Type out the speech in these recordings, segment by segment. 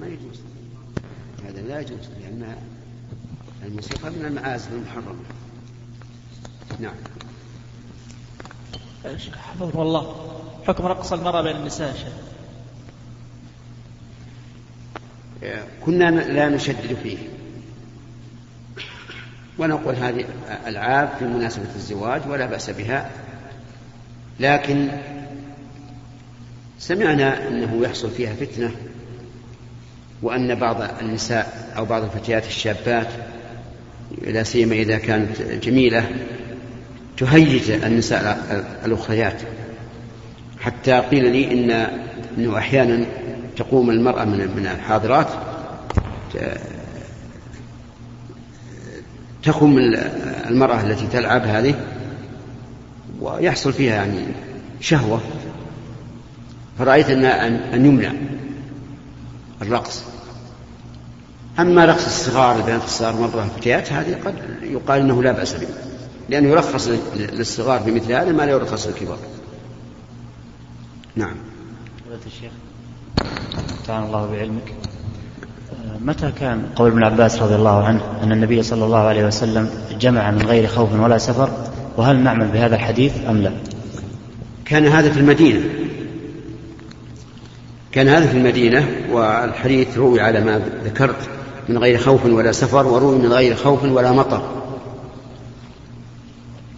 ما يجوز. هذا لا يجوز لأن الموسيقى من المعازف المحرمة. نعم. حفظكم الله. حكم رقص المرأة بين النساء كنا لا نشدد فيه. ونقول هذه ألعاب في مناسبة الزواج ولا بأس بها. لكن سمعنا أنه يحصل فيها فتنة. وأن بعض النساء أو بعض الفتيات الشابات لا سيما إذا كانت جميلة تهيج النساء الأخريات. حتى قيل لي إن أنه أحيانا تقوم المرأة من من الحاضرات تخم المرأة التي تلعب هذه ويحصل فيها يعني شهوة. فرأيت أن أن يمنع الرقص. أما رقص الصغار البنات الصغار مرة الفتيات هذه قد يقال أنه لا بأس به. لأنه يرخص للصغار في مثل هذا ما لا يرخص للكبار. نعم. الشيخ تعالى الله بعلمك. متى كان قول ابن عباس رضي الله عنه أن النبي صلى الله عليه وسلم جمع من غير خوف ولا سفر؟ وهل نعمل بهذا الحديث أم لا؟ كان هذا في المدينة. كان هذا في المدينة والحديث روي على ما ذكرت. من غير خوف ولا سفر وروي من غير خوف ولا مطر.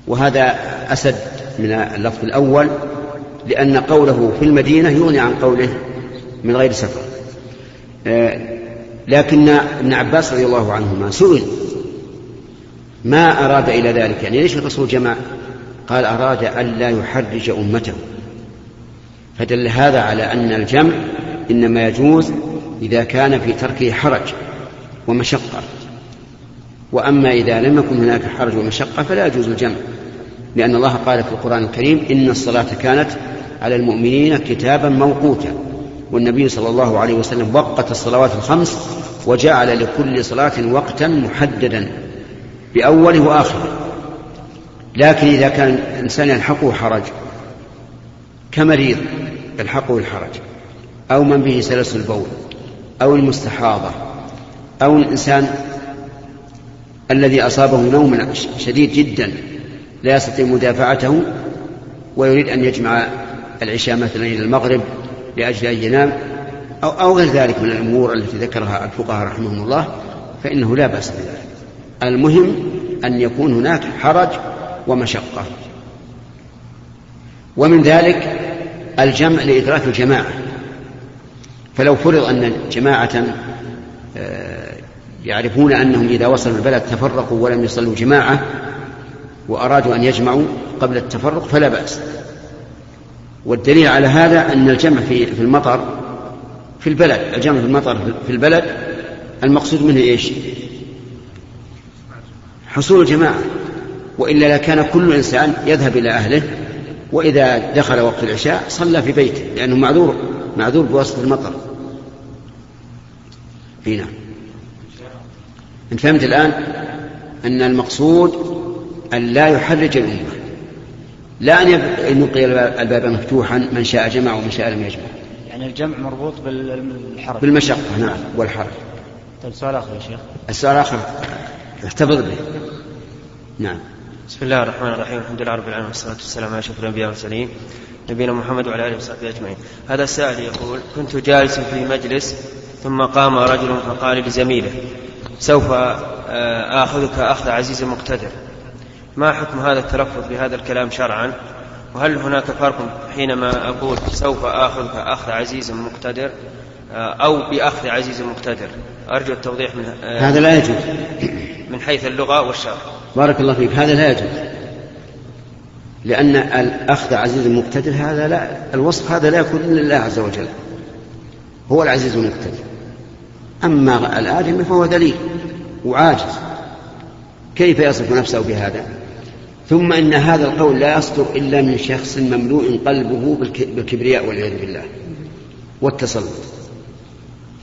وهذا أسد من اللفظ الأول لأن قوله في المدينة يغني عن قوله من غير سفر. آه، لكن ابن عباس رضي الله عنهما سئل ما أراد إلى ذلك؟ يعني ليش الرسول جمع؟ قال أراد أن لا يحرج أمته. فدل هذا على أن الجمع إنما يجوز إذا كان في تركه حرج. ومشقة. وأما إذا لم يكن هناك حرج ومشقة فلا يجوز الجمع لأن الله قال في القرآن الكريم إن الصلاة كانت على المؤمنين كتابا موقوتا. والنبي صلى الله عليه وسلم وقت الصلوات الخمس وجعل لكل صلاة وقتا محددا بأوله وآخره. لكن إذا كان الإنسان يلحقه حرج كمريض يلحقه الحرج أو من به سلس البول أو المستحاضة أو الإنسان الذي أصابه نوم شديد جدا لا يستطيع مدافعته ويريد أن يجمع العشاء مثلا إلى المغرب لأجل أن ينام أو, أو غير ذلك من الأمور التي ذكرها الفقهاء رحمهم الله فإنه لا بأس بذلك. المهم أن يكون هناك حرج ومشقة. ومن ذلك الجمع لإدراك الجماعة. فلو فرض أن جماعة آه، يعرفون أنهم إذا وصلوا البلد تفرقوا ولم يصلوا جماعة وأرادوا أن يجمعوا قبل التفرق فلا بأس والدليل على هذا أن الجمع في في المطر في البلد الجمع في المطر في البلد المقصود منه إيش؟ حصول الجماعة وإلا لكان كل إنسان يذهب إلى أهله وإذا دخل وقت العشاء صلى في بيته لأنه معذور معذور بواسطة المطر هنا. أنت فهمت الآن؟ أن المقصود أن لا يحرج الأمة. لا أن يبقي الباب مفتوحا من شاء جمع ومن شاء لم يجمع. يعني الجمع مربوط بالحرج بالمشقة نعم والحرج طيب سؤال آخر يا شيخ. السؤال الآخر احتفظ به. نعم. بسم الله الرحمن الرحيم. الحمد لله رب العالمين والصلاة والسلام على أشرف الأنبياء والمرسلين نبينا محمد وعلى آله وصحبه أجمعين. هذا السائل يقول كنت جالسا في مجلس ثم قام رجل فقال لزميله سوف آه، آخذك أخذ عزيز مقتدر. ما حكم هذا التلفظ بهذا الكلام شرعا؟ وهل هناك فرق حينما أقول سوف آخذك أخذ عزيز مقتدر آه، أو بأخذ عزيز مقتدر؟ أرجو التوضيح من آه، هذا لا يجوز. من حيث اللغة والشرع. بارك الله فيك. هذا لا يجوز. لأن الأخذ عزيز مقتدر هذا لا الوصف هذا لا يكون إلا الله عز وجل. هو العزيز المقتدر. أما الآدمي فهو ذليل وعاجز. كيف يصف نفسه بهذا؟ ثم إن هذا القول لا يصدر إلا من شخص مملوء قلبه بالكبرياء والعياذ بالله والتسلط.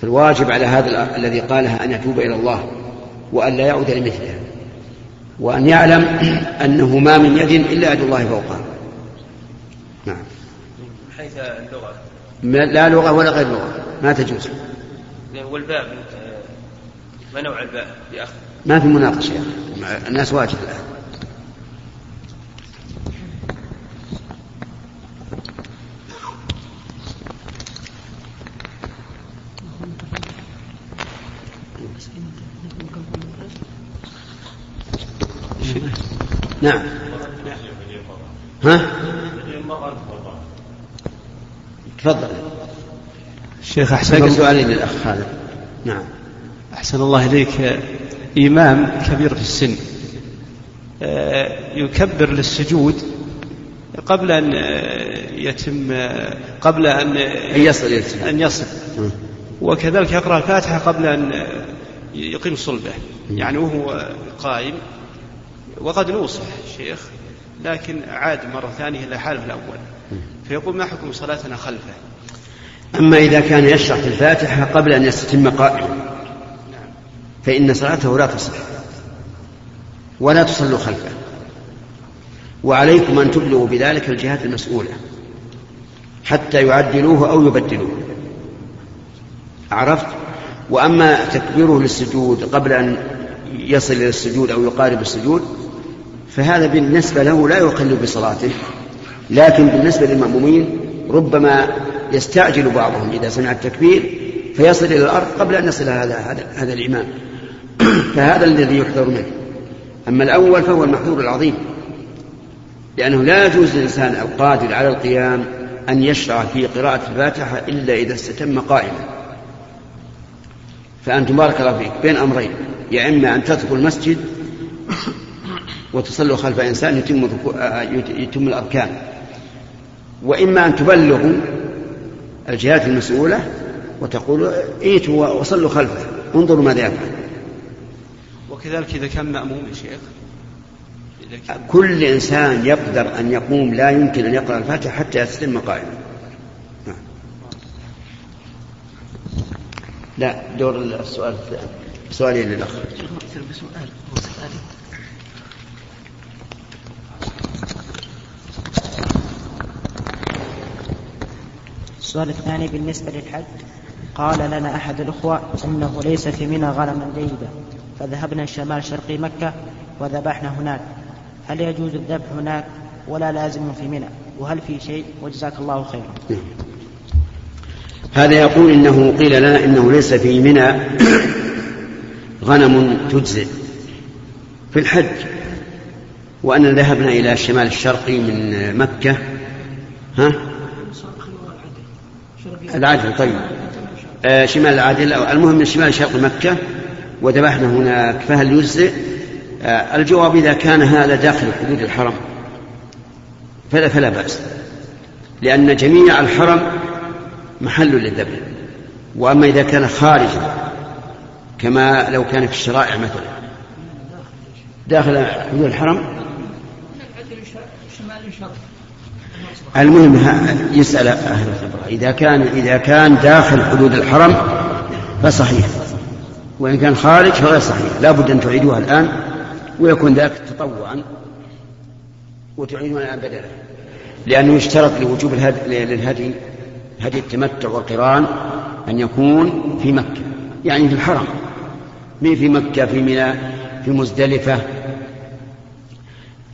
فالواجب على هذا الذي قالها أن يتوب إلى الله وأن لا يعود لمثلها وأن يعلم أنه ما من يد إلا يد الله فوقها. نعم. حيث اللغة. لا لغة ولا غير لغة. ما تجوز. والباء ما نوع الباء يا أخي. ما في مناقشة يا أخي. الناس واجد الآن. نعم. ها؟ تفضل. الشيخ أحسن باقي سؤالين للأخ خالد. نعم. أحسن الله إليك. إمام كبير في السن. آه، يكبر للسجود قبل أن آه، يتم آه، قبل أن يصل إلى السجود. أن يصل. وكذلك يقرأ الفاتحة قبل أن يقيم صلبه. يعني وهو قائم. وقد نوصح شيخ لكن عاد مرة ثانية إلى حاله الأول. فيقول ما حكم صلاتنا خلفه؟ أما إذا كان يشرع في الفاتحة قبل أن يستتم قائما فإن صلاته لا تصح ولا تصلوا خلفه. وعليكم أن تبلغوا بذلك الجهات المسؤولة حتى يعدلوه أو يبدلوه. عرفت؟ وأما تكبيره للسجود قبل أن يصل إلى السجود أو يقارب السجود فهذا بالنسبة له لا يقل بصلاته لكن بالنسبة للمأمومين ربما يستعجل بعضهم إذا سمع التكبير فيصل إلى الأرض قبل أن يصل هذا هذا, هذا الإمام. فهذا الذي يحذر منه. أما الأول فهو المحذور العظيم. لأنه لا يجوز للإنسان القادر على القيام أن يشرع في قراءة الفاتحة إلا إذا استتم قائما. فأنتم بارك الله فيك. بين أمرين. يا إما أن تدخل المسجد وتصلوا خلف إنسان يتم, يتم الأركان. وإما أن تبلغوا الجهات المسؤولة وتقولوا ائتوا وصلوا خلفه انظروا ماذا يفعل. وكذلك إذا كان مأموم يا شيخ كان... كل إنسان يقدر أن يقوم لا يمكن أن يقرأ الفاتحة حتى يستلم قائما نعم. لا دور السؤال سؤالين للأخ. السؤال الثاني بالنسبة للحج. قال لنا أحد الأخوة أنه ليس في منى غنما جيدة فذهبنا شمال شرقي مكة وذبحنا هناك. هل يجوز الذبح هناك ولا لازم في منى؟ وهل في شيء؟ وجزاك الله خيرا. هذا يقول إنه قيل لنا إنه ليس في منى غنم تجزئ في الحج. وأن ذهبنا إلى الشمال الشرقي من مكة ها؟ العدل طيب. آه شمال العدل المهم من شمال شرق مكة وذبحنا هناك فهل يجزئ؟ آه الجواب إذا كان هذا داخل حدود الحرم فلا فلا بأس. لأن جميع الحرم محل للذبح. وأما إذا كان خارجا كما لو كان في الشرائع مثلا. داخل حدود الحرم؟ المهم يسأل أهل الخبرة. إذا كان إذا كان داخل حدود الحرم فصحيح. وإن كان خارج فغير صحيح. لا بد أن تعيدوها الآن ويكون ذلك تطوعا وتعيدونها الآن بدلا. لأنه يشترط لوجوب الهدي للهدي هدي التمتع والقران أن يكون في مكة. يعني في الحرم. مين في مكة في منى في مزدلفة.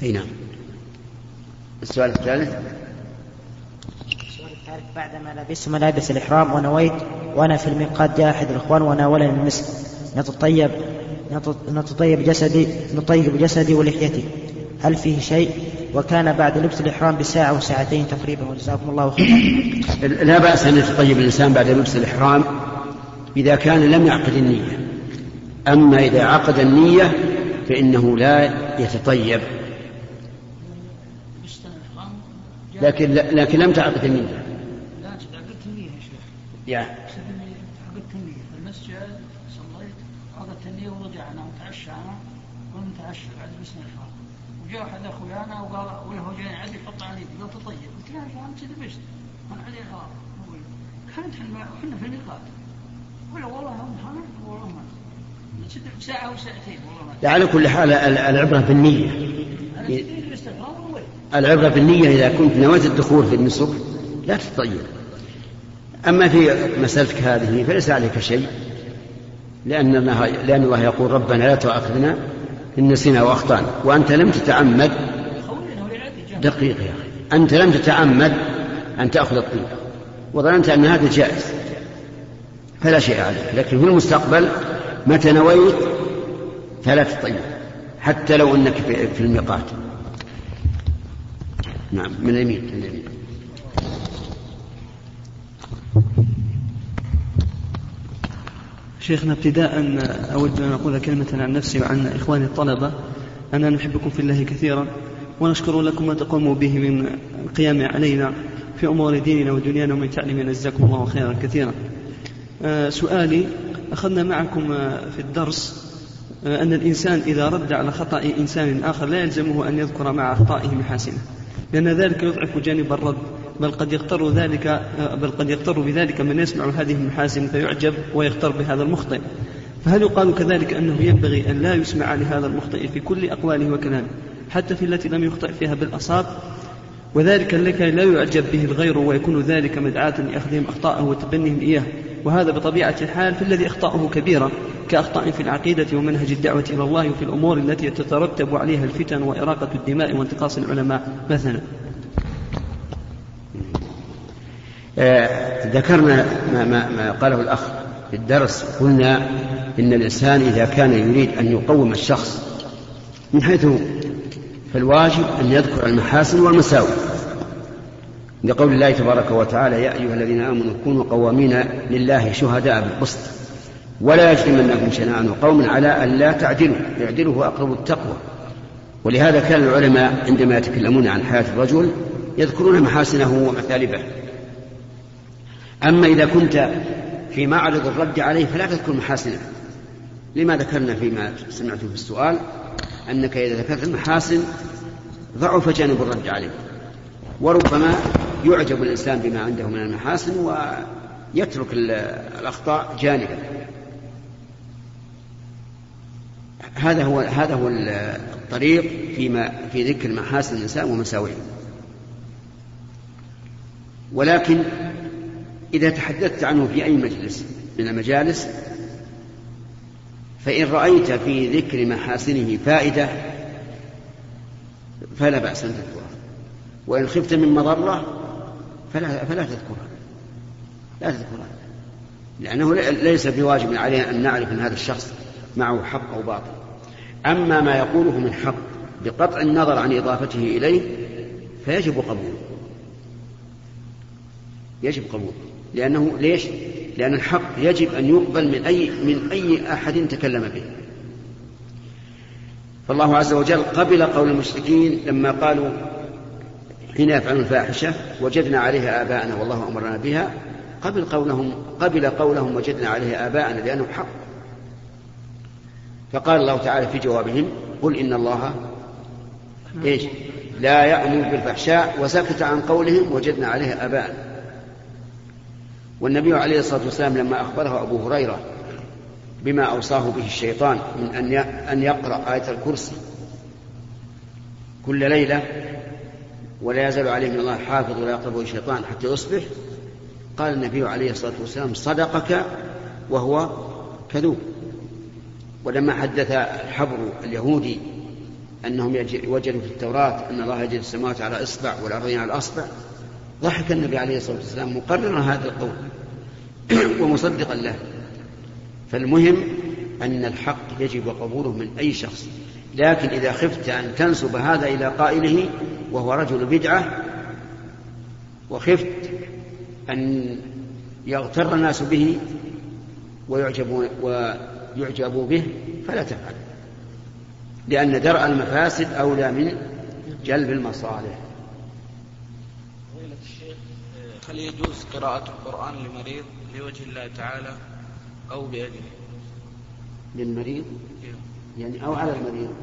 أي نعم. السؤال الثالث؟ الثالث بعدما لبست ملابس الإحرام ونويت وأنا في الميقات جاء أحد الإخوان وناولني المسك نتطيب نتطيب جسدي نطيب جسدي ولحيتي. هل فيه شيء؟ وكان بعد لبس الإحرام بساعة وساعتين تقريبا وجزاكم الله خيرا. لا بأس أن يتطيب الإنسان بعد لبس الإحرام إذا كان لم يعقد النية. أما إذا عقد النية فإنه لا يتطيب. لكن لكن لم تعقد النية لا عقدت النية يا شيخ يا. المسجد صليت عقدت النية ورجعنا وتعشى أنا ونتعشى بعد بسم الإحرام وجاء أحد أخويانا وقال وله جاي عندي حط على يدي قال تطيب قلت له يا أنت لبست أنا علي الإحرام كانت إحنا في الميقات ولا والله هم والله ما ساعة وساعتين والله على كل حال العبرة بالنية العبرة بالنية إذا كنت نويت الدخول في النسك لا تتطيب أما في مسألتك هذه فليس عليك شيء لأن الله, لأن الله يقول ربنا لا تؤاخذنا إن نسينا وأخطأنا وأنت لم تتعمد دقيق يا أخي. أنت لم تتعمد أن تأخذ الطيب. وظننت أن هذا جائز. فلا شيء عليك. لكن في المستقبل متى نويت فلا تطيب. حتى لو أنك في الميقات. نعم من اليمين من اليمين. شيخنا ابتداء أود أن أقول كلمة عن نفسي وعن إخواني الطلبة. أننا نحبكم في الله كثيرا ونشكر لكم ما تقوموا به من القيام علينا في أمور ديننا ودنيانا ومن تعليمنا جزاكم الله خيرا كثيرا. آه، سؤالي أخذنا معكم في الدرس آه، أن الإنسان إذا رد على خطأ إنسان آخر لا يلزمه أن يذكر مع أخطائه محاسنة لأن ذلك يضعف جانب الرد. بل قد يغتر ذلك بل قد يغتر بذلك من يسمع هذه المحاسن فيعجب ويغتر بهذا المخطئ. فهل يقال كذلك أنه ينبغي أن لا يسمع لهذا المخطئ في كل أقواله وكلامه حتى في التي لم يخطئ فيها بالأصاب؟ وذلك لكي لا يعجب به الغير ويكون ذلك مدعاة لأخذهم أخطاءه وتبنيهم إياه. وهذا بطبيعة الحال في الذي أخطاؤه كبيرة كأخطاء في العقيدة ومنهج الدعوة إلى الله وفي الأمور التي تترتب عليها الفتن وإراقة الدماء وانتقاص العلماء مثلا آه ذكرنا ما, ما, ما قاله الأخ في الدرس قلنا إن الإنسان إذا كان يريد أن يقوم الشخص من حيث فالواجب أن يذكر المحاسن والمساوئ. لقول الله تبارك وتعالى يا أيها الذين آمنوا كونوا قوامين لله شهداء بالقسط ولا يجرمنكم شنآن قوم على أن لا تعدلوا اعدلوا هو أقرب التقوى. ولهذا كان العلماء عندما يتكلمون عن حياة الرجل يذكرون محاسنه ومثالبه. أما إذا كنت في معرض الرد عليه فلا تذكر محاسنه. لما ذكرنا فيما سمعته في السؤال؟ أنك إذا ذكرت المحاسن ضعف جانب الرد عليه. وربما يعجب الإنسان بما عنده من المحاسن ويترك الأخطاء جانبا. هذا هو هذا هو الطريق فيما في ذكر محاسن الإنسان ومساوئه. ولكن إذا تحدثت عنه في أي مجلس من المجالس فإن رأيت في ذكر محاسنه فائدة فلا بأس أن تذكرها. وإن خفت من مضرة فلا فلا تذكرها. لا تذكرها. لأنه ليس بواجب علينا أن نعرف أن هذا الشخص معه حق أو باطل. أما ما يقوله من حق بقطع النظر عن إضافته إليه فيجب قبوله. يجب قبوله لأنه ليش؟ لأن الحق يجب أن يقبل من أي من أي أحد تكلم به. فالله عز وجل قبل قول المشركين لما قالوا حين يفعلون الفاحشة وجدنا عليها آباءنا والله أمرنا بها قبل قولهم قبل قولهم وجدنا عليها آباءنا لأنه حق. فقال الله تعالى في جوابهم قل إن الله إيش؟ لا يأمر بالفحشاء وسكت عن قولهم وجدنا عليها آباءنا. والنبي عليه الصلاة والسلام لما أخبره أبو هريرة بما أوصاه به الشيطان من أن أن يقرأ آية الكرسي كل ليلة ولا يزال عليه من الله حافظ ولا يقربه الشيطان حتى يصبح قال النبي عليه الصلاة والسلام صدقك وهو كذوب. ولما حدث الحبر اليهودي أنهم وجدوا في التوراة أن الله يجد السماوات على إصبع والأرضين على أصبع ضحك النبي عليه الصلاة والسلام مقررا هذا القول. ومصدقا له. فالمهم أن الحق يجب قبوله من أي شخص. لكن إذا خفت أن تنسب هذا إلى قائله وهو رجل بدعة وخفت أن يغتر الناس به ويعجبون ويعجبوا به فلا تفعل. لأن درء المفاسد أولى من جلب المصالح. هل يجوز قراءة القرآن لمريض؟ لوجه الله تعالى أو بأجله للمريض؟ يعني أو على المريض؟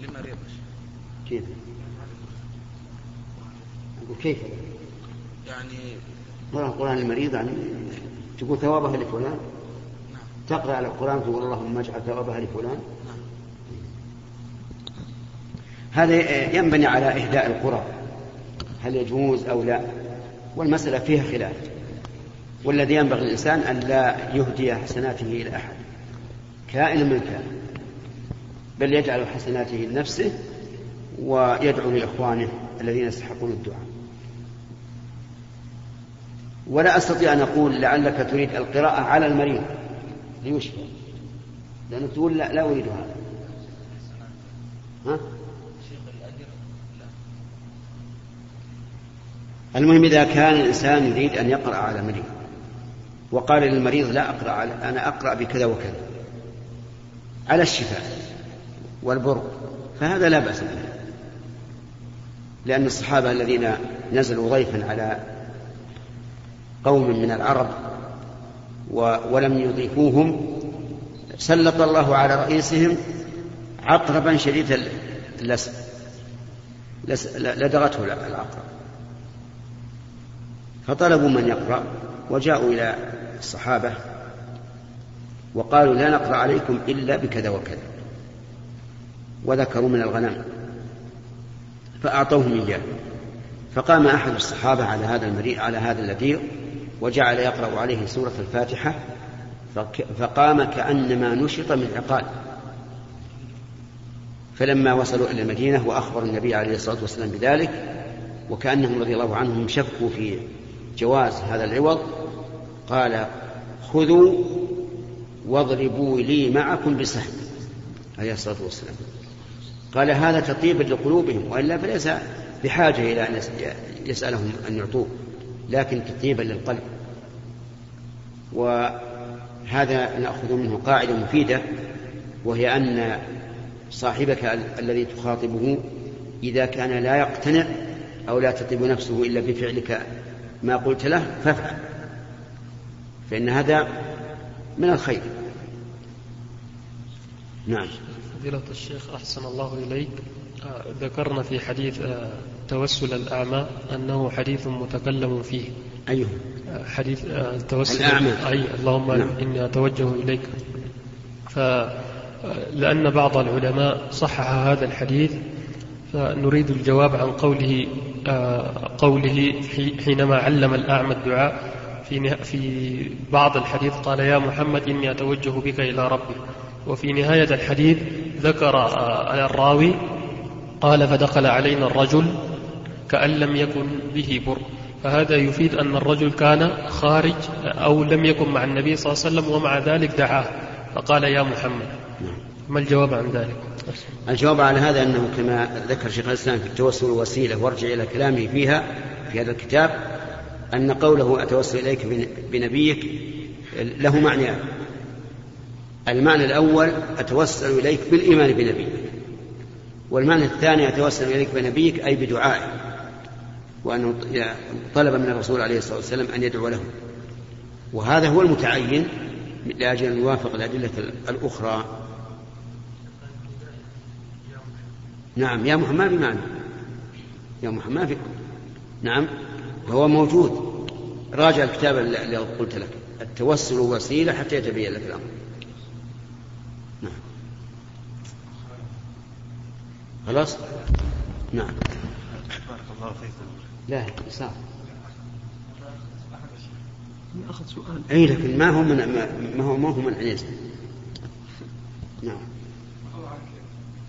لمريض كيف؟ أقول كيف؟ يعني قراءة القرآن للمريض يعني تقول ثوابها لفلان نعم. تقرأ على القرآن تقول اللهم اجعل ثوابها لفلان نعم. هذا ينبني على إهداء القرى. هل يجوز أو لا؟ والمسألة فيها خلاف. والذي ينبغي الإنسان أن لا يهدي حسناته إلى أحد. كائن من كان بل يجعل حسناته لنفسه ويدعو لإخوانه الذين يستحقون الدعاء. ولا أستطيع أن أقول لعلك تريد القراءة على المريض. ليشفى. لأنك تقول لا, لا أريد هذا. ها؟ المهم إذا كان الإنسان يريد أن يقرأ على مريض وقال للمريض لا أقرأ أنا أقرأ بكذا وكذا. على الشفاء والبر فهذا لا بأس به. لأن الصحابة الذين نزلوا ضيفا على قوم من العرب ولم يضيفوهم سلط الله على رئيسهم عقربا شديد اللسع لدغته العقرب. فطلبوا من يقرأ وجاءوا إلى الصحابة وقالوا لا نقرأ عليكم إلا بكذا وكذا وذكروا من الغنم فأعطوهم إياه فقام أحد الصحابة على هذا المريء على هذا اللذيذ وجعل يقرأ عليه سورة الفاتحة فقام كأنما نشط من عقال. فلما وصلوا إلى المدينة وأخبروا النبي عليه الصلاة والسلام بذلك وكأنهم رضي الله عنهم شكوا في جواز هذا العوض قال خذوا واضربوا لي معكم بسهم عليه الصلاة والسلام. قال هذا تطيب لقلوبهم وإلا فليس بحاجة إلى أن يسألهم أن يعطوه لكن تطيبا للقلب. وهذا نأخذ منه قاعدة مفيدة وهي أن صاحبك الذي تخاطبه إذا كان لا يقتنع أو لا تطيب نفسه إلا بفعلك ما قلت له فافعل. فإن هذا من الخير. نعم. فضيلة الشيخ أحسن الله إليك. آه، ذكرنا في حديث آه، توسل الأعمى أنه حديث متكلم فيه. آه، حديث التوسل الأعمى. أي اللهم نعم. إني أتوجه إليك. فلأن بعض العلماء صحح هذا الحديث فنريد الجواب عن قوله قوله حينما علم الأعمى الدعاء. في في بعض الحديث قال يا محمد إني أتوجه بك إلى ربي. وفي نهاية الحديث ذكر آه، الراوي قال فدخل علينا الرجل كأن لم يكن به بر. فهذا يفيد أن الرجل كان خارج أو لم يكن مع النبي صلى الله عليه وسلم ومع ذلك دعاه. فقال يا محمد. ما الجواب عن ذلك؟ الجواب على هذا أنه كما ذكر شيخ الإسلام في التوسل وسيلة وارجع إلى كلامه فيها في هذا الكتاب أن قوله أتوسل إليك بنبيك له معنى. المعنى الأول أتوسل إليك بالإيمان بنبيك والمعنى الثاني أتوسل إليك بنبيك أي بدعائه وأنه طلب من الرسول عليه الصلاة والسلام أن يدعو له. وهذا هو المتعين لأجل أن يوافق الأدلة الأخرى. نعم يا محمد بمعنى يا محمد نعم وهو موجود. راجع الكتاب اللي قلت لك. التوسل وسيلة حتى يتبين لك الأمر. نعم. خلاص؟ نعم. بارك الله فيكم لا صار أخذ سؤال. أي لكن ما هو من ما هو ما هو من نعم.